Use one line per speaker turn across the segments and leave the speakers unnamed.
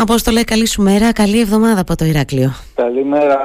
Απόστολε, καλή σου μέρα, καλή εβδομάδα από το Ηράκλειο.
Καλημέρα,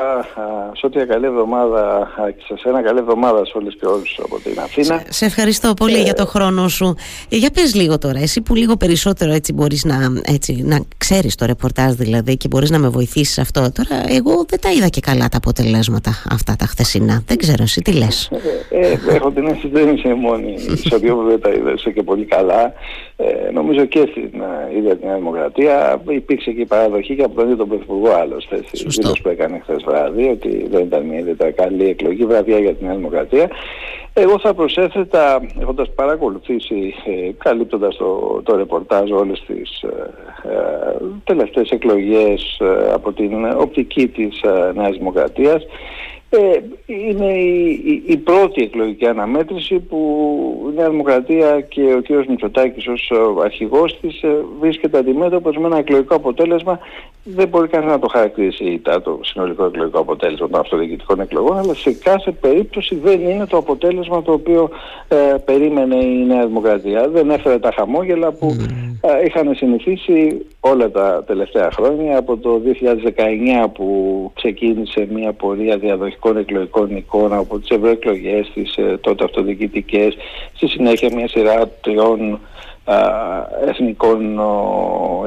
Σώτια, καλή εβδομάδα και σε ένα καλή εβδομάδα σε όλες και όλους από την Αθήνα.
Σε, σε ευχαριστώ πολύ για το χρόνο σου. Ε, για πες λίγο τώρα, εσύ που λίγο περισσότερο έτσι μπορείς να, έτσι, να ξέρεις το ρεπορτάζ δηλαδή και μπορείς να με βοηθήσεις αυτό. Τώρα εγώ δεν τα είδα και καλά τα αποτελέσματα αυτά τα χθεσινά. Δεν ξέρω εσύ τι λες;
Ε, ε, έχω την αίσθηση δεν είσαι μόνη σε που δεν τα είδα και πολύ καλά. Ε, νομίζω και στην ε, ίδια την Δημοκρατία υπήρξε και η παραδοχή και από τον ίδιο τον Πρωθυπουργό άλλωστε στη δήλωση που έκανε χθες βράδυ ότι δεν ήταν μια ιδιαίτερα καλή εκλογή βραδιά για την Δημοκρατία. Εγώ θα προσέθετα, έχοντας παρακολουθήσει, ε, καλύπτοντας το, το ρεπορτάζ όλες τις ε, ε, τελευταίες εκλογές ε, από την οπτική της ε, Νέας Δημοκρατίας, ε, είναι η, η, πρώτη εκλογική αναμέτρηση που η Νέα Δημοκρατία και ο κ. Μητσοτάκης ως αρχηγός της ε, βρίσκεται αντιμέτωπος με ένα εκλογικό αποτέλεσμα δεν μπορεί κανένα να το χαρακτηρίσει το συνολικό εκλογικό αποτέλεσμα των αυτοδιοικητικών εκλογών αλλά σε κάθε περίπτωση δεν είναι το αποτέλεσμα το οποίο ε, περίμενε η Νέα Δημοκρατία. Δεν έφερε τα χαμόγελα που ε, είχαν συνηθίσει όλα τα τελευταία χρόνια από το 2019 που ξεκίνησε μια πορεία διαδοχικών εκλογικών εικόνα από τις ευρωεκλογές, τις ε, τότε αυτοδιοικητικές, στη συνέχεια μια σειρά τριών εθνικών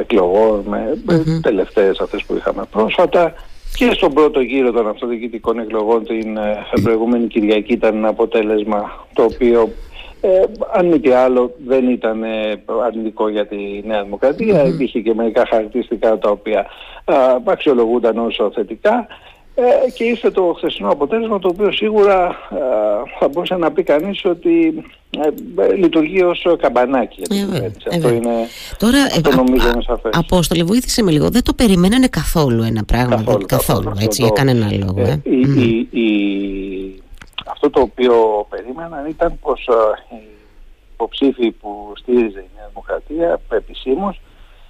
εκλογών με mm τελευταίες αυτές που είχαμε πρόσφατα. Και στον πρώτο γύρο των αυτοδιοικητικών εκλογών την ε, προηγούμενη Κυριακή ήταν ένα αποτέλεσμα το οποίο ε, αν μη τι άλλο δεν ήταν ε, αρνητικό για τη Νέα Δημοκρατία, mm-hmm. υπήρχε και μερικά χαρακτηριστικά τα οποία α, αξιολογούνταν όσο θετικά ε, και ήρθε το χθεσινό αποτέλεσμα το οποίο σίγουρα ε, θα μπορούσε να πει κανείς ότι ε, λειτουργεί ως καμπανάκι. αυτό είναι,
Τώρα, αυτό νομίζω είναι σαφές. Απόστολε, βοήθησε με λίγο. Δεν το περιμένανε καθόλου ένα πράγμα. Καθόλου, καθόλου, καθόλου έτσι, για κανένα λόγο. Ε.
Η, η, η, αυτό το οποίο περίμεναν ήταν πως οι υποψήφοι που στήριζε η Νέα Δημοκρατία επισήμως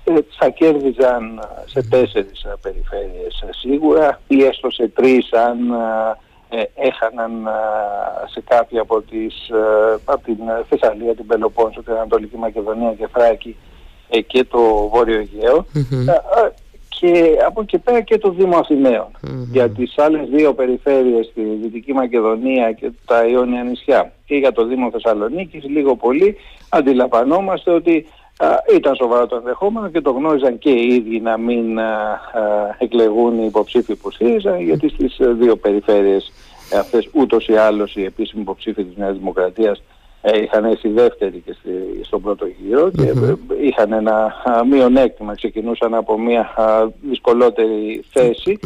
ε, θα κέρδιζαν σε τέσσερις ε, περιφέρειες ε, σίγουρα. Ή έστω σε τρεις αν έχαναν σε κάποια από τις από την Θεσσαλία, την Πελοπόννησο, την Ανατολική Μακεδονία και Θράκη και το Βόρειο και από εκεί πέρα και το Δήμο Για τις άλλες δύο περιφέρειες, στη Δυτική Μακεδονία και τα Ιόνια νησιά. Και για το Δήμο Θεσσαλονίκης, λίγο πολύ αντιλαμβανόμαστε ότι ήταν σοβαρό το ενδεχόμενο και το γνώριζαν και οι ίδιοι να μην εκλεγούν οι υποψήφοι που ΣΥΡΙΖΑ γιατί στις δύο περιφέρειες αυτές ούτως ή άλλως οι επίσημοι υποψήφοι της Νέας Δημοκρατίας ε, είχαν έρθει δεύτεροι και στον πρώτο γύρο και ε, είχαν ένα μειονέκτημα, ξεκινούσαν από μια δυσκολότερη θέση.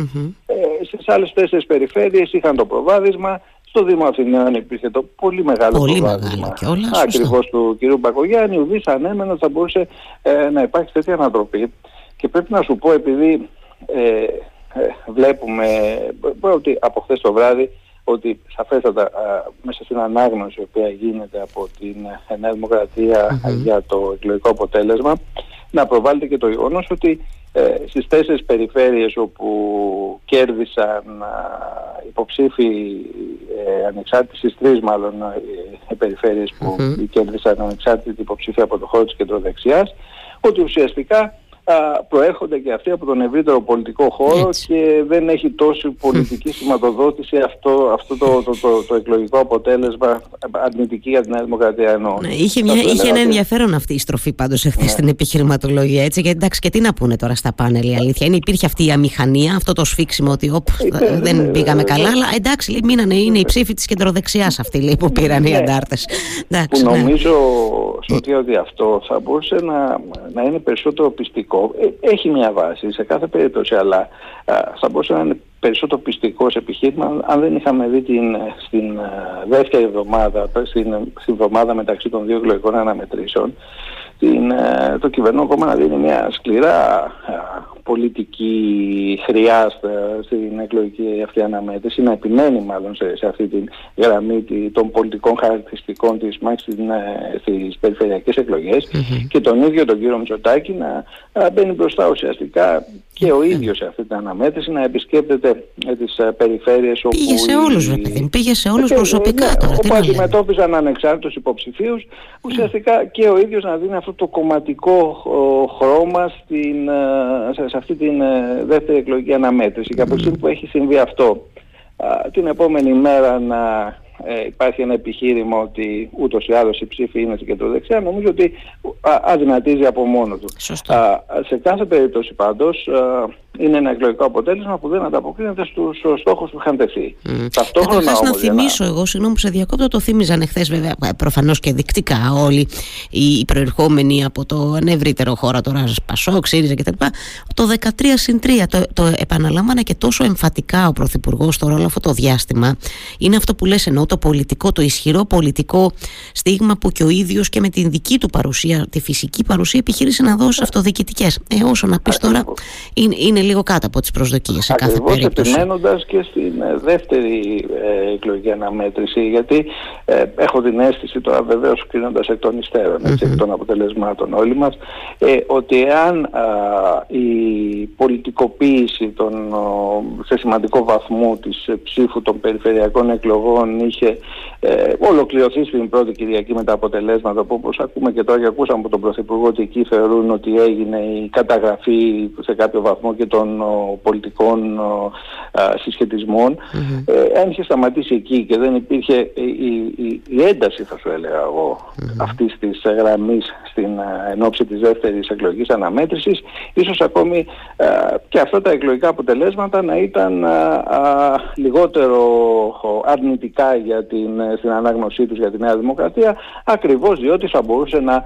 Ε, στις άλλες τέσσερις περιφέρειες είχαν το προβάδισμα στο Δήμο Αθηναίων υπήρχε το πολύ μεγάλο
πολύ πρόβλημα.
Ακριβώς του κ. Μπακογιάννη, ουδή ανέμενο ότι θα μπορούσε ε, να υπάρξει τέτοια ανατροπή. Και πρέπει να σου πω, επειδή ε, ε, βλέπουμε ότι από χθες το βράδυ ότι σαφέστατα μέσα στην ανάγνωση η οποία γίνεται από την Νέα Δημοκρατία για το εκλογικό αποτέλεσμα να προβάλλεται και το γεγονός ότι ε, στις τέσσερις περιφέρειες όπου κέρδισαν υποψήφοι ε, ανεξάρτητοι, στις τρεις μάλλον ε, περιφέρειες που mm-hmm. κέρδισαν ανεξάρτητοι υποψήφοι από το χώρο της κεντροδεξιάς, ότι ουσιαστικά προέρχονται και αυτοί από τον ευρύτερο πολιτικό χώρο και δεν έχει τόση πολιτική σηματοδότηση αυτό, αυτό το, το, το, το, εκλογικό αποτέλεσμα αρνητική για την Δημοκρατία εννοώ.
Ναι, είχε, μια, είχε ένα ενδιαφέρον αυτή η στροφή πάντως εχθές ναι. στην επιχειρηματολογία έτσι, γιατί εντάξει και τι να πούνε τώρα στα πάνελ η αλήθεια είναι υπήρχε αυτή η αμηχανία, αυτό το σφίξιμο ότι οπ, δεν ναι, πήγαμε καλά αλλά εντάξει λέει, μείνανε, είναι η ψήφοι της κεντροδεξιάς αυτή λέει, που πήραν οι ναι. αντάρτες.
που νομίζω ότι αυτό θα μπορούσε να, να είναι περισσότερο πιστικό ε, έχει μια βάση σε κάθε περίπτωση, αλλά θα μπορούσε να είναι περισσότερο πιστικό επιχείρημα αν δεν είχαμε δει την, στην δεύτερη εβδομάδα, στην, στην εβδομάδα μεταξύ των δύο εκλογικών αναμετρήσεων, την, ε, το κυβερνό κόμμα να δίνει μια σκληρά πολιτική χρειά στην εκλογική αυτή αναμέτρηση, να επιμένει μάλλον σε, σε αυτή τη γραμμή των πολιτικών χαρακτηριστικών της μάχης ε, στις περιφερειακές και τον ίδιο τον κύριο Μητσοτάκη να μπαίνει μπροστά ουσιαστικά και ο ίδιος σε αυτή την αναμέτρηση να επισκέπτεται τις περιφέρειες
όπου... Πήγε σε όλους, ρε παιδί, πήγε σε όλους προσωπικά ναι, τώρα.
Όπου αντιμετώπιζαν ανεξάρτητους υποψηφίους, ουσιαστικά και ο ίδιος να δίνει αυτό το κομματικό χρώμα στην, σε αυτή την δεύτερη εκλογική αναμέτρηση. Και από που έχει συμβεί αυτό, την επόμενη μέρα να ε, υπάρχει ένα επιχείρημα ότι ούτως ή άλλως η ψήφη είναι στην κεντροδεξιά, νομίζω ότι αδυνατίζει από μόνο του. σε κάθε περίπτωση πάντως είναι ένα εκλογικό αποτέλεσμα που δεν ανταποκρίνεται στους στόχους που είχαν τεθεί.
Mm. Ταυτόχρονα όμως, να θυμίσω εγώ, συγγνώμη που σε διακόπτω, το θύμιζαν εχθές βέβαια προφανώς και δεικτικά όλοι οι προερχόμενοι από το ευρύτερο χώρο τώρα Πασό, Ξύριζα κτλ. Το 13 συν 3 το, το επαναλάμβανε και τόσο εμφατικά ο Πρωθυπουργός τώρα όλο αυτό το διάστημα. Είναι αυτό που λες εννοώ το πολιτικό, το ισχυρό πολιτικό στίγμα που και ο ίδιος και με την δική του παρουσία, τη φυσική παρουσία επιχείρησε να δώσει αυτοδιοικητικές. Ε, όσο να πεις τώρα είναι, είναι λίγο κάτω από τις προσδοκίες σε κάθε περίπτωση.
Ακριβώς επιμένοντας και στην ε, δεύτερη ε, εκλογική αναμέτρηση γιατί ε, έχω την αίσθηση τώρα βεβαίως κρίνοντας εκ των υστέρων, mm-hmm. εκ των αποτελεσμάτων όλοι μας, ε, ότι εάν η πολιτικοποίηση των, σε σημαντικό βαθμό της ψήφου των περιφερειακών εκλογών είχε ε, ολοκληρωθεί στην πρώτη Κυριακή με τα αποτελέσματα που όπως ακούμε και τώρα και ακούσαμε από τον Πρωθυπουργό ότι εκεί θεωρούν ότι έγινε η καταγραφή σε κάποιο βαθμό και των πολιτικών συσχετισμών mm-hmm. ε, αν είχε σταματήσει εκεί και δεν υπήρχε η, η, η ένταση θα σου έλεγα εγώ mm-hmm. αυτής της γραμμής στην ενόψη της δεύτερης εκλογικής αναμέτρησης. Ίσως ακόμη και αυτά τα εκλογικά αποτελέσματα να ήταν λιγότερο αρνητικά για την, στην ανάγνωσή τους για τη Νέα Δημοκρατία ακριβώς διότι θα μπορούσε να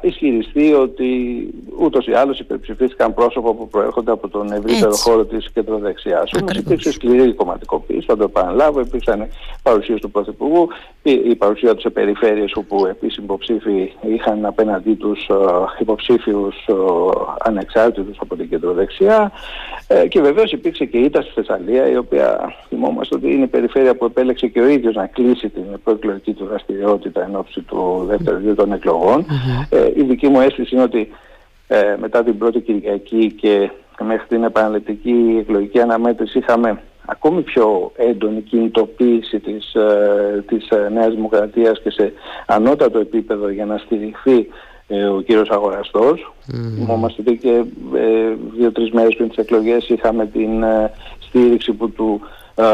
ισχυριστεί ότι ούτως ή άλλως υπερψηφίστηκαν πρόσωπα που προέρχονται από τον ευρύτερο χώρο της κεντροδεξιάς. Όμως υπήρξε σκληρή κομματικοποίηση, θα το επαναλάβω, υπήρξαν παρουσίες του Πρωθυπουργού, η, η παρουσία του σε περιφέρειες όπου επίσης υποψήφοι είχαν απέναντί τους υποψήφιους ανεξάρτητους από την κεντροδεξιά. Ε, και βεβαίως υπήρξε και η ήττα στη Θεσσαλία η οποία θυμόμαστε ότι είναι η περιφέρεια που επέλεξε και ο ίδιος να κλείσει την προεκλογική του δραστηριότητα εν ώψη του δεύτερου δύο των εκλογων ε, η δική μου αίσθηση είναι ότι ε, μετά την πρώτη Κυριακή και μέχρι την επαναληπτική εκλογική αναμέτρηση είχαμε ακόμη πιο έντονη κινητοποίηση της, ε, της ε, Νέας Δημοκρατίας και σε ανώτατο επίπεδο για να στηριχθεί ε, ο κύριος Αγοραστός. Mm. ότι και ε, δύο-τρεις μέρες πριν τις εκλογές είχαμε την ε, στήριξη που του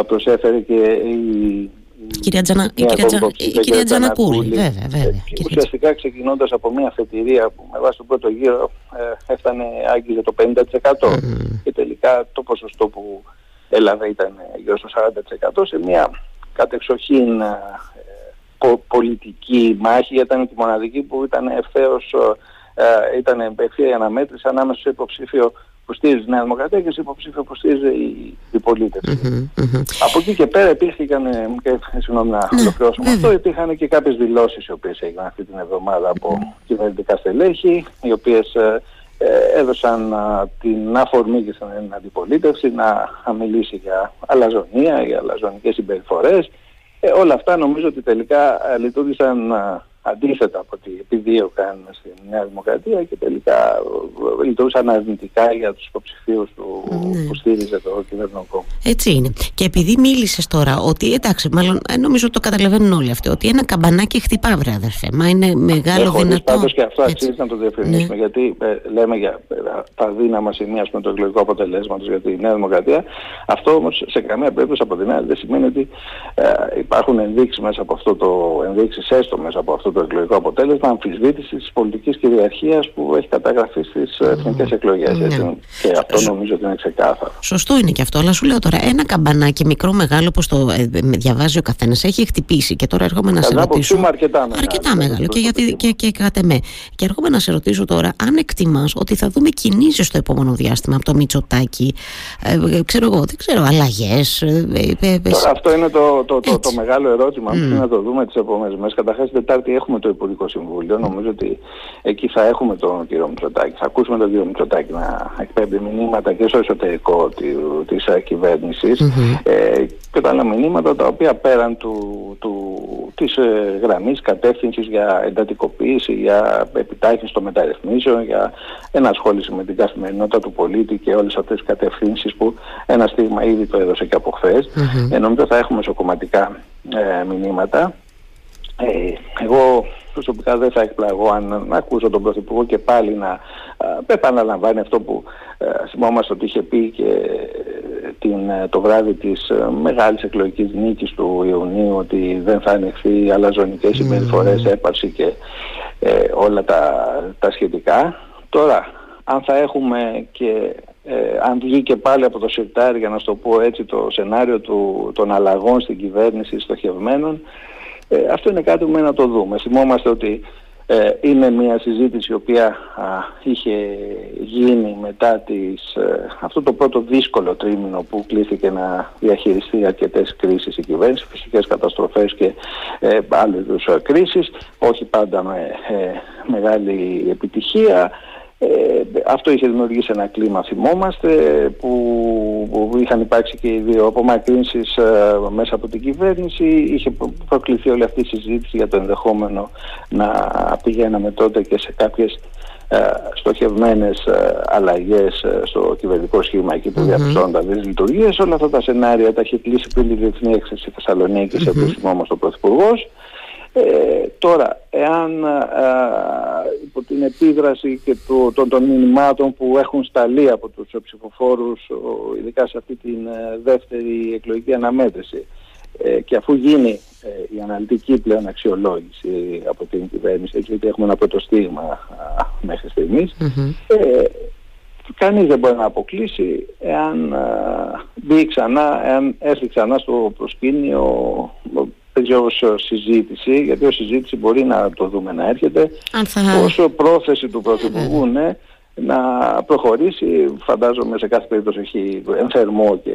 προσέφερε και η
η κυρία, Τζανα... η κυρία, Τζα... η κυρία Τζανακούλη, βέβαια, βέβαια.
Ουσιαστικά ξεκινώντας από μια αφετηρία που με βάση τον πρώτο γύρο ε, έφτανε άγγιζε το 50% mm. και τελικά το ποσοστό που έλαβε ήταν γύρω στο 40% σε μια κατεξοχήν ε, πολιτική μάχη ήταν τη μοναδική που ήταν ευθέως ε, ήταν ευθεία η αναμέτρηση ανάμεσα στο υποψήφιο που στήριζε η Νέα Δημοκρατία και σε υποψήφιο που στήριζε η, η πολίτευση. Από εκεί και πέρα υπήρχαν, ε, και συγγνώμη να ναι, ολοκληρώσουμε αυτό, υπήρχαν και κάποιες δηλώσεις οι οποίες έγιναν αυτή την εβδομάδα από κυβερνητικά στελέχη, οι οποίες ε, ε, έδωσαν την αφορμή και στην αντιπολίτευση να μιλήσει για αλαζονία, για αλαζονικές συμπεριφορές. Όλα αυτά νομίζω ότι τελικά λειτουργήσαν αντίθετα από ό,τι επιδίωκαν στη Νέα Δημοκρατία και τελικά λειτουργούσαν αρνητικά για τους υποψηφίους του ναι. που στήριζε το κυβερνό κόμμα.
Έτσι είναι. Και επειδή μίλησες τώρα ότι εντάξει, μάλλον ε, νομίζω το καταλαβαίνουν όλοι αυτοί, ότι ένα καμπανάκι χτυπά, βρε αδερφέ. Μα είναι μεγάλο
Έχω
δυνατό.
Πάντως και αυτό αξίζει να το διευκρινίσουμε, ναι. γιατί ε, λέμε για ε, τα δύναμα σημεία με το εκλογικό αποτελέσμα για τη Νέα Δημοκρατία. Αυτό όμως σε καμία περίπτωση από την άλλη δεν σημαίνει ότι ε, υπάρχουν ενδείξεις μέσα από αυτό το ενδείξεις έστω μέσα από αυτό το εκλογικό αποτέλεσμα αμφισβήτησης της πολιτικής κυριαρχίας που έχει καταγραφεί στις mm. εθνικές εκλογές. Ναι. Και αυτό νομίζω ότι είναι ξεκάθαρο.
Σωστό είναι και αυτό, αλλά σου λέω τώρα ένα καμπανάκι μικρό μεγάλο όπως το ε, διαβάζει ο καθένας έχει χτυπήσει και τώρα έρχομαι να σε ρωτήσω.
αρκετά μεγάλο.
Αρκετά μεγάλο και, γιατί, και, και κάτε με. Και έρχομαι να σε ρωτήσω τώρα αν εκτιμάς ότι θα δούμε κινήσεις στο επόμενο διάστημα από το Μητσοτάκι, ε, ξέρω εγώ, δεν ξέρω, αλλαγές.
Ε, ε, ε, τώρα αυτό είναι το, το, το, το, μεγάλο ερώτημα mm. που να το δούμε τις επόμενες μέρες. Καταρχάς την Τετάρτη έχουμε το Υπουργικό Συμβούλιο, νομίζω ότι εκεί θα έχουμε τον κύριο Μητσοτάκη, θα ακούσουμε τον κύριο Μητσοτάκη να εκπέμπει μηνύματα και στο εσωτερικό της κυβέρνησης ε, και τα άλλα μηνύματα τα οποία πέραν του, του, της ε, γραμμής κατεύθυνσης για εντατικοποίηση, για επιτάχυνση των μεταρρυθμίσεων, για ενασχόληση με την καθημερινότητα του πολίτη και όλες αυτές τις κατευθύνσεις που ένα στίγμα ήδη το έδωσε και από χθες. Mm-hmm. Ε, νομίζω θα έχουμε σοκοματικά ε, μηνύματα. Ε, εγώ προσωπικά δεν θα εκπλαγώ αν να ακούσω τον Πρωθυπουργό και πάλι να ε, επαναλαμβάνει αυτό που ε, θυμόμαστε ότι είχε πει και ε, την, ε, το βράδυ της μεγάλης εκλογικής νίκης του Ιουνίου ότι δεν θα ανοιχθεί αλαζονικές mm. συμπεριφορές, έπαρση και όλα τα, τα σχετικά. Τώρα, αν θα έχουμε και αν βγει και πάλι από το σιρτάρι για να στο πω έτσι το σενάριο του, των αλλαγών στην κυβέρνηση στοχευμένων αυτό είναι κάτι που να το δούμε. Θυμόμαστε ότι ε, είναι μια συζήτηση η οποία είχε γίνει μετά τις, ε, αυτό το πρώτο δύσκολο τρίμηνο που κλείθηκε να διαχειριστεί αρκετές κρίσεις η κυβέρνηση, φυσικές καταστροφές και ε, άλλες κρίσεις, όχι πάντα με ε, μεγάλη επιτυχία. Ε, αυτό είχε δημιουργήσει ένα κλίμα, θυμόμαστε, που, που είχαν υπάρξει και οι δύο απομακρύνσεις ε, μέσα από την κυβέρνηση. Είχε προκληθεί όλη αυτή η συζήτηση για το ενδεχόμενο να πηγαίναμε τότε και σε κάποιες ε, στοχευμένες ε, αλλαγές ε, στο κυβερνητικό σχήμα εκεί που mm-hmm. διαπιστώνονταν τις λειτουργίες. Όλα αυτά τα σενάρια τα έχει κλείσει πριν τη Διεθνή Έξεση στη Θεσσαλονίκης, mm-hmm. σε θυμόμαστε ο Πρωθυπουργός. Ε, τώρα, εάν ε, υπό την επίδραση και το, των, των μηνυμάτων που έχουν σταλεί από τους ψηφοφόρους, ειδικά σε αυτή την ε, δεύτερη εκλογική αναμέτρηση, ε, και αφού γίνει η αναλυτική πλέον αξιολόγηση από την κυβέρνηση, έτσι γιατί έχουμε ένα πρώτο στίγμα μέχρι στιγμής, κανείς δεν μπορεί να αποκλείσει εάν μπει ξανά, εάν έρθει ξανά στο προσκήνιο τέτοιο συζήτηση, γιατί ο συζήτηση μπορεί να το δούμε να έρχεται, θα... όσο πρόθεση του Πρωθυπουργού ναι, να προχωρήσει, φαντάζομαι σε κάθε περίπτωση έχει ενθερμό και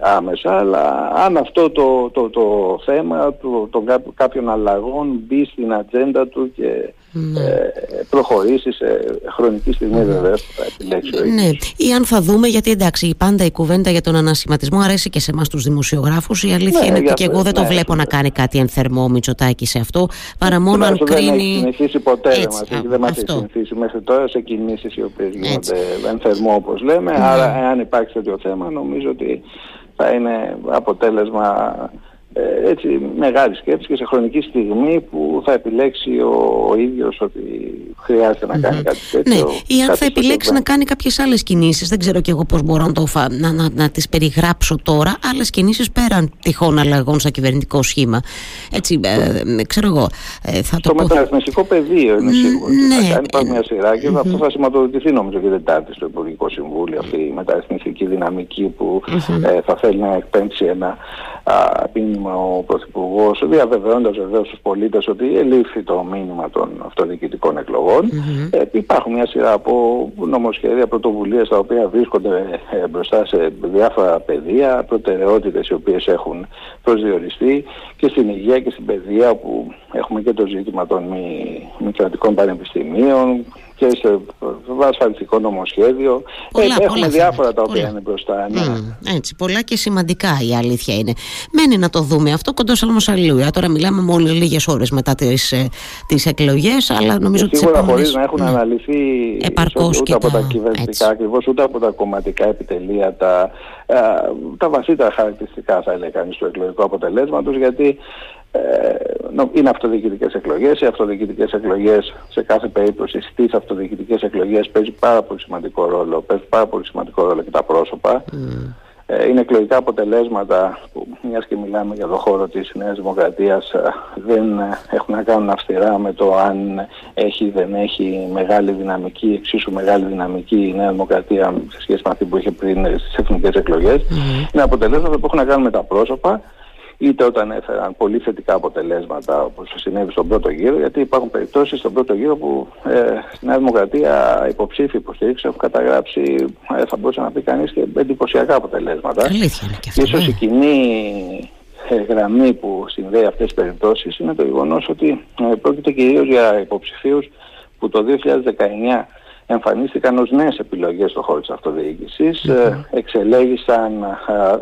άμεσα, αλλά αν αυτό το, το, το θέμα του, των κάποιων αλλαγών μπει στην ατζέντα του και ναι. ε, προχωρήσεις σε χρονική στιγμή ναι. βεβαίω που θα επιλέξει ο
Ναι, ή αν θα δούμε, γιατί εντάξει, πάντα η κουβέντα για τον ανασηματισμό αρέσει και σε εμάς τους δημοσιογράφους. Η αλήθεια ναι, είναι ότι και εγώ δεν το ναι, βλέπω να κάνει κάτι ενθερμό Μητσοτάκης σε αυτό, παρά μόνο αν κρίνει. Δεν
έχει συνηθίσει ποτέ, Έτσι, μας, δεν μας έχει συνηθίσει μέχρι τώρα σε κινήσεις οι οποίες γίνονται ενθερμό όπως λέμε. Άρα, εάν υπάρξει τέτοιο θέμα, νομίζω ότι θα είναι αποτέλεσμα ε, έτσι μεγάλη σκέψη και σε χρονική στιγμή που θα επιλέξει ο, ο ίδιος ότι χρειάζεται να κάνει κάτι τέτοιο.
Ναι, ή αν θα επιλέξει να κάνει κάποιες άλλες κινήσεις, δεν ξέρω και εγώ πώς μπορώ να, το, να, να, να τις περιγράψω τώρα, άλλες κινήσεις πέραν τυχόν αλλαγών στο κυβερνητικό σχήμα. Έτσι, ε, ξέρω εγώ.
Ε, θα το, το μεταρρυθμιστικό πεδίο είναι σίγουρο. Ναι. Θα κάνει πάρα μια σειρά και αυτό θα σηματοδοτηθεί νομίζω και Τετάρτη στο Υπουργικό Συμβούλιο αυτή η μεταρρυθμιστική δυναμική που ε, θα θέλει να εκπέμψει ένα μήνυμα ο Πρωθυπουργός, διαβεβαιώντας βεβαίως του πολίτες ότι ελήφθη το μήνυμα των αυτοδιοικητικών εκλογών. Mm-hmm. Ε, υπάρχουν μια σειρά από νομοσχέδια, πρωτοβουλίες τα οποία βρίσκονται ε, μπροστά σε διάφορα πεδία, προτεραιότητες οι οποίες έχουν προσδιοριστεί και στην υγεία και στην παιδεία, όπου έχουμε και το ζήτημα των μη, μη κρατικών πανεπιστημίων, και σε ασφαλιστικό νομοσχέδιο. Πολλά, ε, έχουμε διάφορα τα οποία είναι μπροστά. Ναι.
Mm, έτσι, πολλά και σημαντικά η αλήθεια είναι. Μένει να το δούμε αυτό κοντό Αλμοσαλίου. Τώρα μιλάμε μόνο λίγες ώρες μετά τις τις ε, εκλογές, αλλά νομίζω ότι.
Σίγουρα χωρίς να έχουν ναι. αναλυθεί επαρκώς ούτε από τα, τα κυβερνητικά ακριβώς, ούτε από τα κομματικά επιτελεία, τα, ε, τα βασίτερα χαρακτηριστικά θα έλεγα κανεί του εκλογικού αποτελέσματος, γιατί ε, είναι αυτοδιοικητικές εκλογές. Οι αυτοδιοικητικές εκλογές σε κάθε περίπτωση στις αυτοδιοικητικές εκλογές παίζει πάρα πολύ σημαντικό ρόλο. Παίζει πάρα πολύ σημαντικό ρόλο και τα πρόσωπα. Mm. Ε, είναι εκλογικά αποτελέσματα που μιας και μιλάμε για το χώρο της Νέας Δημοκρατίας ε, δεν έχουν να κάνουν αυστηρά με το αν έχει ή δεν έχει μεγάλη δυναμική, εξίσου μεγάλη δυναμική η Νέα Δημοκρατία σε σχέση με αυτή που είχε πριν στις εθνικές εκλογές. Mm. Είναι αποτελέσματα που έχουν να κάνουν με τα πρόσωπα είτε όταν έφεραν πολύ θετικά αποτελέσματα όπως συνέβη στον πρώτο γύρο γιατί υπάρχουν περιπτώσεις στον πρώτο γύρο που ε, στη Νέα Δημοκρατία υποψήφοι υποστήριξη έχουν καταγράψει ε, θα μπορούσε να πει κανείς και εντυπωσιακά αποτελέσματα.
Αλήθεια είναι και αυτό.
Ίσως η κοινή γραμμή που συνδέει αυτές τις περιπτώσεις είναι το γεγονός ότι πρόκειται κυρίως για υποψηφίους που το 2019 εμφανίστηκαν ως νέες επιλογές στον χώρο της αυτοδιοίκησης, mm-hmm. εξελέγησαν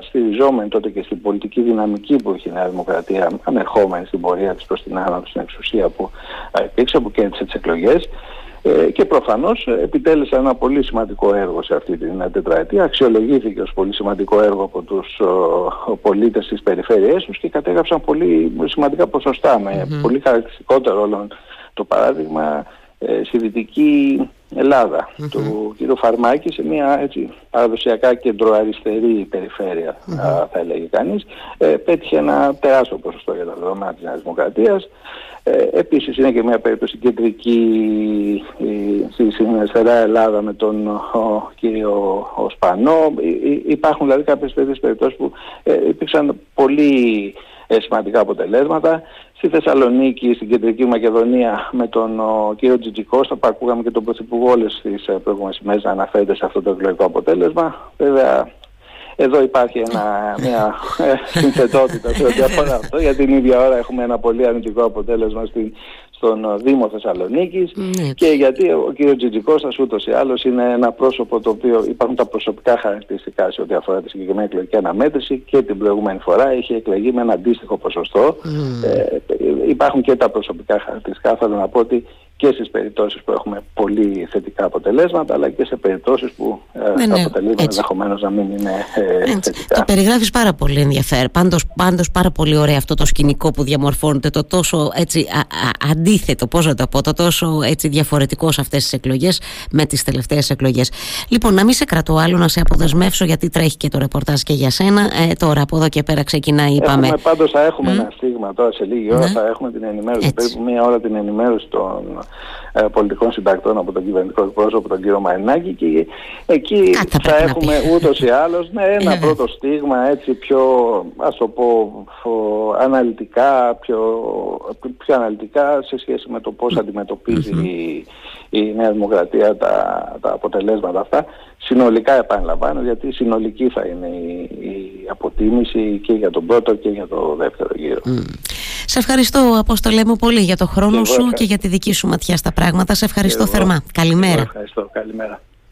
στηριζόμενοι τότε και στην πολιτική δυναμική που έχει η Νέα Δημοκρατία ανερχόμενη στην πορεία της προς την άνοδο στην εξουσία που υπήρξε, που κέρδισε τις εκλογές ε, και προφανώς επιτέλεσαν ένα πολύ σημαντικό έργο σε αυτή την τετραετία, αξιολογήθηκε ως πολύ σημαντικό έργο από τους ο, πολίτες της περιφέρειές τους και κατέγραψαν πολύ σημαντικά ποσοστά με mm-hmm. πολύ χαρακτηριστικότερο ρόλο το παράδειγμα ε, στη Δυτική Ελλάδα mm-hmm. του κ. Φαρμάκη σε μια έτσι παραδοσιακά κεντροαριστερή περιφέρεια mm-hmm. θα έλεγε κανείς ε, πέτυχε ένα τεράστιο ποσοστό για τα δεδομένα της Νέας Δημοκρατίας ε, επίσης είναι και μια περίπτωση κεντρική στη συνεστερά Ελλάδα με τον ο, κύριο ο Σπανό υπάρχουν δηλαδή κάποιες τέτοιες περιπτώσεις που ε, υπήρξαν πολύ ε, σημαντικά αποτελέσματα. Στη Θεσσαλονίκη, στην Κεντρική Μακεδονία, με τον ο, κύριο Τζιτζικώστα, που ακούγαμε και τον Πρωθυπουργό όλες τις ε, προηγούμενες ημέρες να αναφέρεται σε αυτό το εκλογικό αποτέλεσμα. Βέβαια, εδώ υπάρχει ένα, μια ε, συνθετότητα σε ό,τι αφορά αυτό. Για την ίδια ώρα έχουμε ένα πολύ αρνητικό αποτέλεσμα στην στον ε, Δήμο Θεσσαλονίκης ναι. και γιατί ο κ. Τζιτζικώστας ούτως ή άλλως είναι ένα πρόσωπο το οποίο υπάρχουν τα προσωπικά χαρακτηριστικά σε ό,τι αφορά τη συγκεκριμένη εκλογική αναμέτρηση και την προηγούμενη φορά είχε εκλεγεί με ένα αντίστοιχο ποσοστό. Ε, υπάρχουν και τα προσωπικά χαρακτηριστικά. Θέλω να πω ότι και στις περιπτώσεις που έχουμε πολύ θετικά αποτελέσματα αλλά και σε περιπτώσεις που ε, ναι, τα ναι, αποτελέσματα ενδεχομένως να μην είναι ε, θετικά.
Το περιγράφεις πάρα πολύ ενδιαφέρον. Πάντως, πάντως πάρα πολύ ωραίο αυτό το σκηνικό που διαμορφώνεται το τόσο έτσι α, α, αντίθετο, πώς να το πω, το τόσο έτσι διαφορετικό σε αυτές τις εκλογές με τις τελευταίες εκλογές. Λοιπόν, να μην σε κρατώ άλλο, να σε αποδεσμεύσω γιατί τρέχει και το ρεπορτάζ και για σένα. Ε, τώρα από εδώ και πέρα ξεκινάει, είπαμε.
Έχουμε, πάντως θα έχουμε mm. ένα στίγμα τώρα σε λίγη ώρα, ναι. θα έχουμε την ενημέρωση, περίπου μία ώρα την ενημέρωση των ε, πολιτικών συντακτών από τον κυβερνητικό εκπρόσωπο, τον κύριο Μαρινάκη και εκεί θα έχουμε ούτως ή άλλως ναι, ένα ε. πρώτο στίγμα έτσι πιο ας το πω αναλυτικά, πιο, πιο αναλυτικά σε σχέση με το πώς αντιμετωπίζει η, η Νέα Δημοκρατία τα, τα αποτελέσματα αυτά. Συνολικά επαναλαμβάνω γιατί συνολική θα είναι η, η αποτίμηση και για τον πρώτο και για το δεύτερο γύρο.
Σε ευχαριστώ Απόστολέ μου πολύ για το χρόνο σου και για τη δική σου ματιά στα πράγματα. Σε ευχαριστώ θερμά. Καλημέρα.
ευχαριστώ. Καλημέρα.